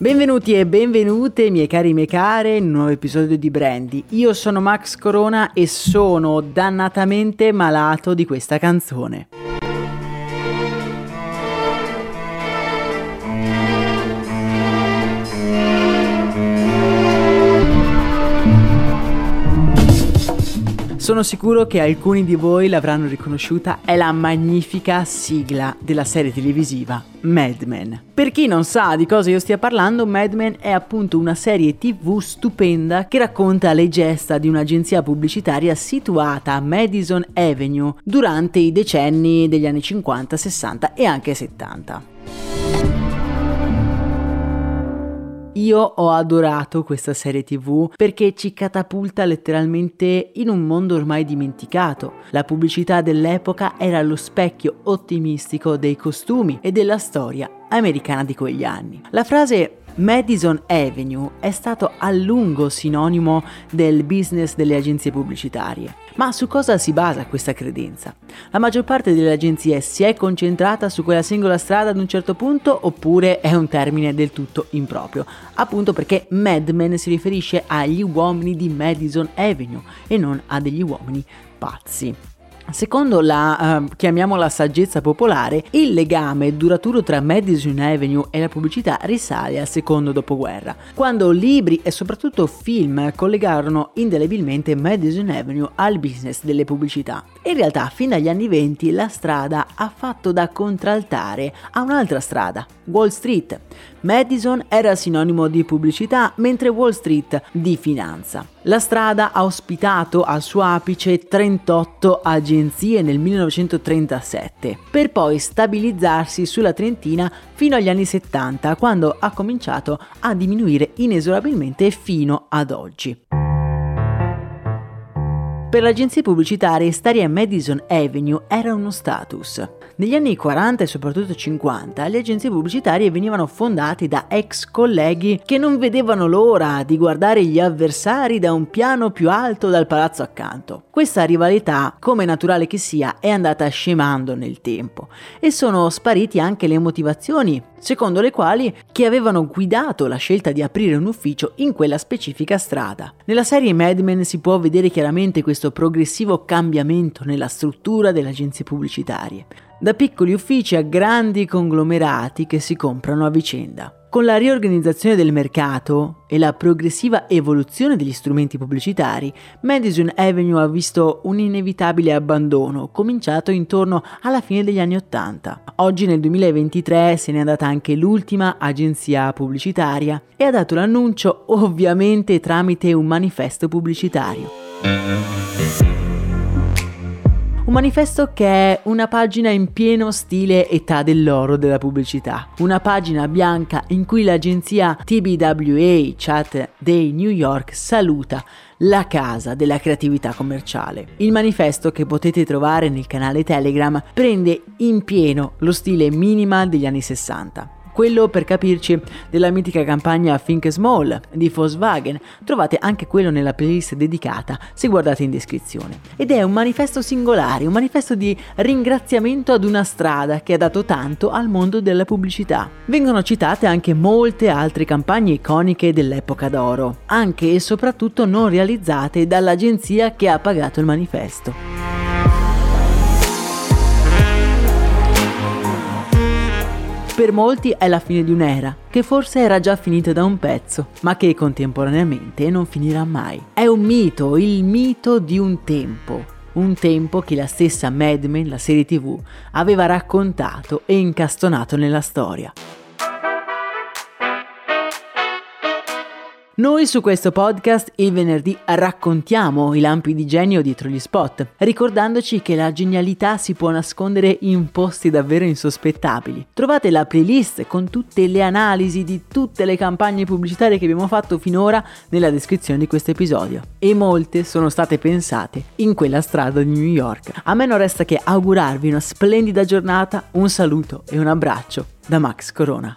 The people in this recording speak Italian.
Benvenuti e benvenute miei cari e mie care in un nuovo episodio di Brandy. Io sono Max Corona e sono dannatamente malato di questa canzone. Sono sicuro che alcuni di voi l'avranno riconosciuta, è la magnifica sigla della serie televisiva Mad Men. Per chi non sa di cosa io stia parlando, Mad Men è appunto una serie tv stupenda che racconta le gesta di un'agenzia pubblicitaria situata a Madison Avenue durante i decenni degli anni 50, 60 e anche 70. Io ho adorato questa serie tv perché ci catapulta letteralmente in un mondo ormai dimenticato. La pubblicità dell'epoca era lo specchio ottimistico dei costumi e della storia americana di quegli anni. La frase Madison Avenue è stato a lungo sinonimo del business delle agenzie pubblicitarie. Ma su cosa si basa questa credenza? La maggior parte delle agenzie si è concentrata su quella singola strada ad un certo punto oppure è un termine del tutto improprio? Appunto perché Mad Men si riferisce agli uomini di Madison Avenue e non a degli uomini pazzi. Secondo la, uh, chiamiamola saggezza popolare, il legame duraturo tra Madison Avenue e la pubblicità risale al secondo dopoguerra, quando libri e soprattutto film collegarono indelebilmente Madison Avenue al business delle pubblicità. In realtà, fin dagli anni 20 la strada ha fatto da contraltare a un'altra strada, Wall Street. Madison era sinonimo di pubblicità, mentre Wall Street di finanza. La strada ha ospitato al suo apice 38 agenzie nel 1937, per poi stabilizzarsi sulla trentina fino agli anni 70, quando ha cominciato a diminuire inesorabilmente fino ad oggi. Per le agenzie pubblicitarie stare a Madison Avenue era uno status. Negli anni 40 e soprattutto 50 le agenzie pubblicitarie venivano fondate da ex colleghi che non vedevano l'ora di guardare gli avversari da un piano più alto dal palazzo accanto. Questa rivalità, come naturale che sia, è andata scemando nel tempo e sono spariti anche le motivazioni secondo le quali chi avevano guidato la scelta di aprire un ufficio in quella specifica strada. Nella serie Mad Men si può vedere chiaramente questo progressivo cambiamento nella struttura delle agenzie pubblicitarie da piccoli uffici a grandi conglomerati che si comprano a vicenda. Con la riorganizzazione del mercato e la progressiva evoluzione degli strumenti pubblicitari, Madison Avenue ha visto un inevitabile abbandono, cominciato intorno alla fine degli anni Ottanta. Oggi nel 2023 se n'è andata anche l'ultima agenzia pubblicitaria e ha dato l'annuncio ovviamente tramite un manifesto pubblicitario. Un manifesto che è una pagina in pieno stile età dell'oro della pubblicità. Una pagina bianca in cui l'agenzia TBWA Chat Day New York saluta la casa della creatività commerciale. Il manifesto che potete trovare nel canale Telegram prende in pieno lo stile minimal degli anni 60 quello per capirci della mitica campagna Think Small di Volkswagen. Trovate anche quello nella playlist dedicata se guardate in descrizione. Ed è un manifesto singolare, un manifesto di ringraziamento ad una strada che ha dato tanto al mondo della pubblicità. Vengono citate anche molte altre campagne iconiche dell'epoca d'oro, anche e soprattutto non realizzate dall'agenzia che ha pagato il manifesto. Per molti è la fine di un'era, che forse era già finita da un pezzo, ma che contemporaneamente non finirà mai. È un mito, il mito di un tempo, un tempo che la stessa Mad Men, la serie tv, aveva raccontato e incastonato nella storia. Noi su questo podcast il venerdì raccontiamo i lampi di genio dietro gli spot, ricordandoci che la genialità si può nascondere in posti davvero insospettabili. Trovate la playlist con tutte le analisi di tutte le campagne pubblicitarie che abbiamo fatto finora nella descrizione di questo episodio. E molte sono state pensate in quella strada di New York. A me non resta che augurarvi una splendida giornata, un saluto e un abbraccio da Max Corona.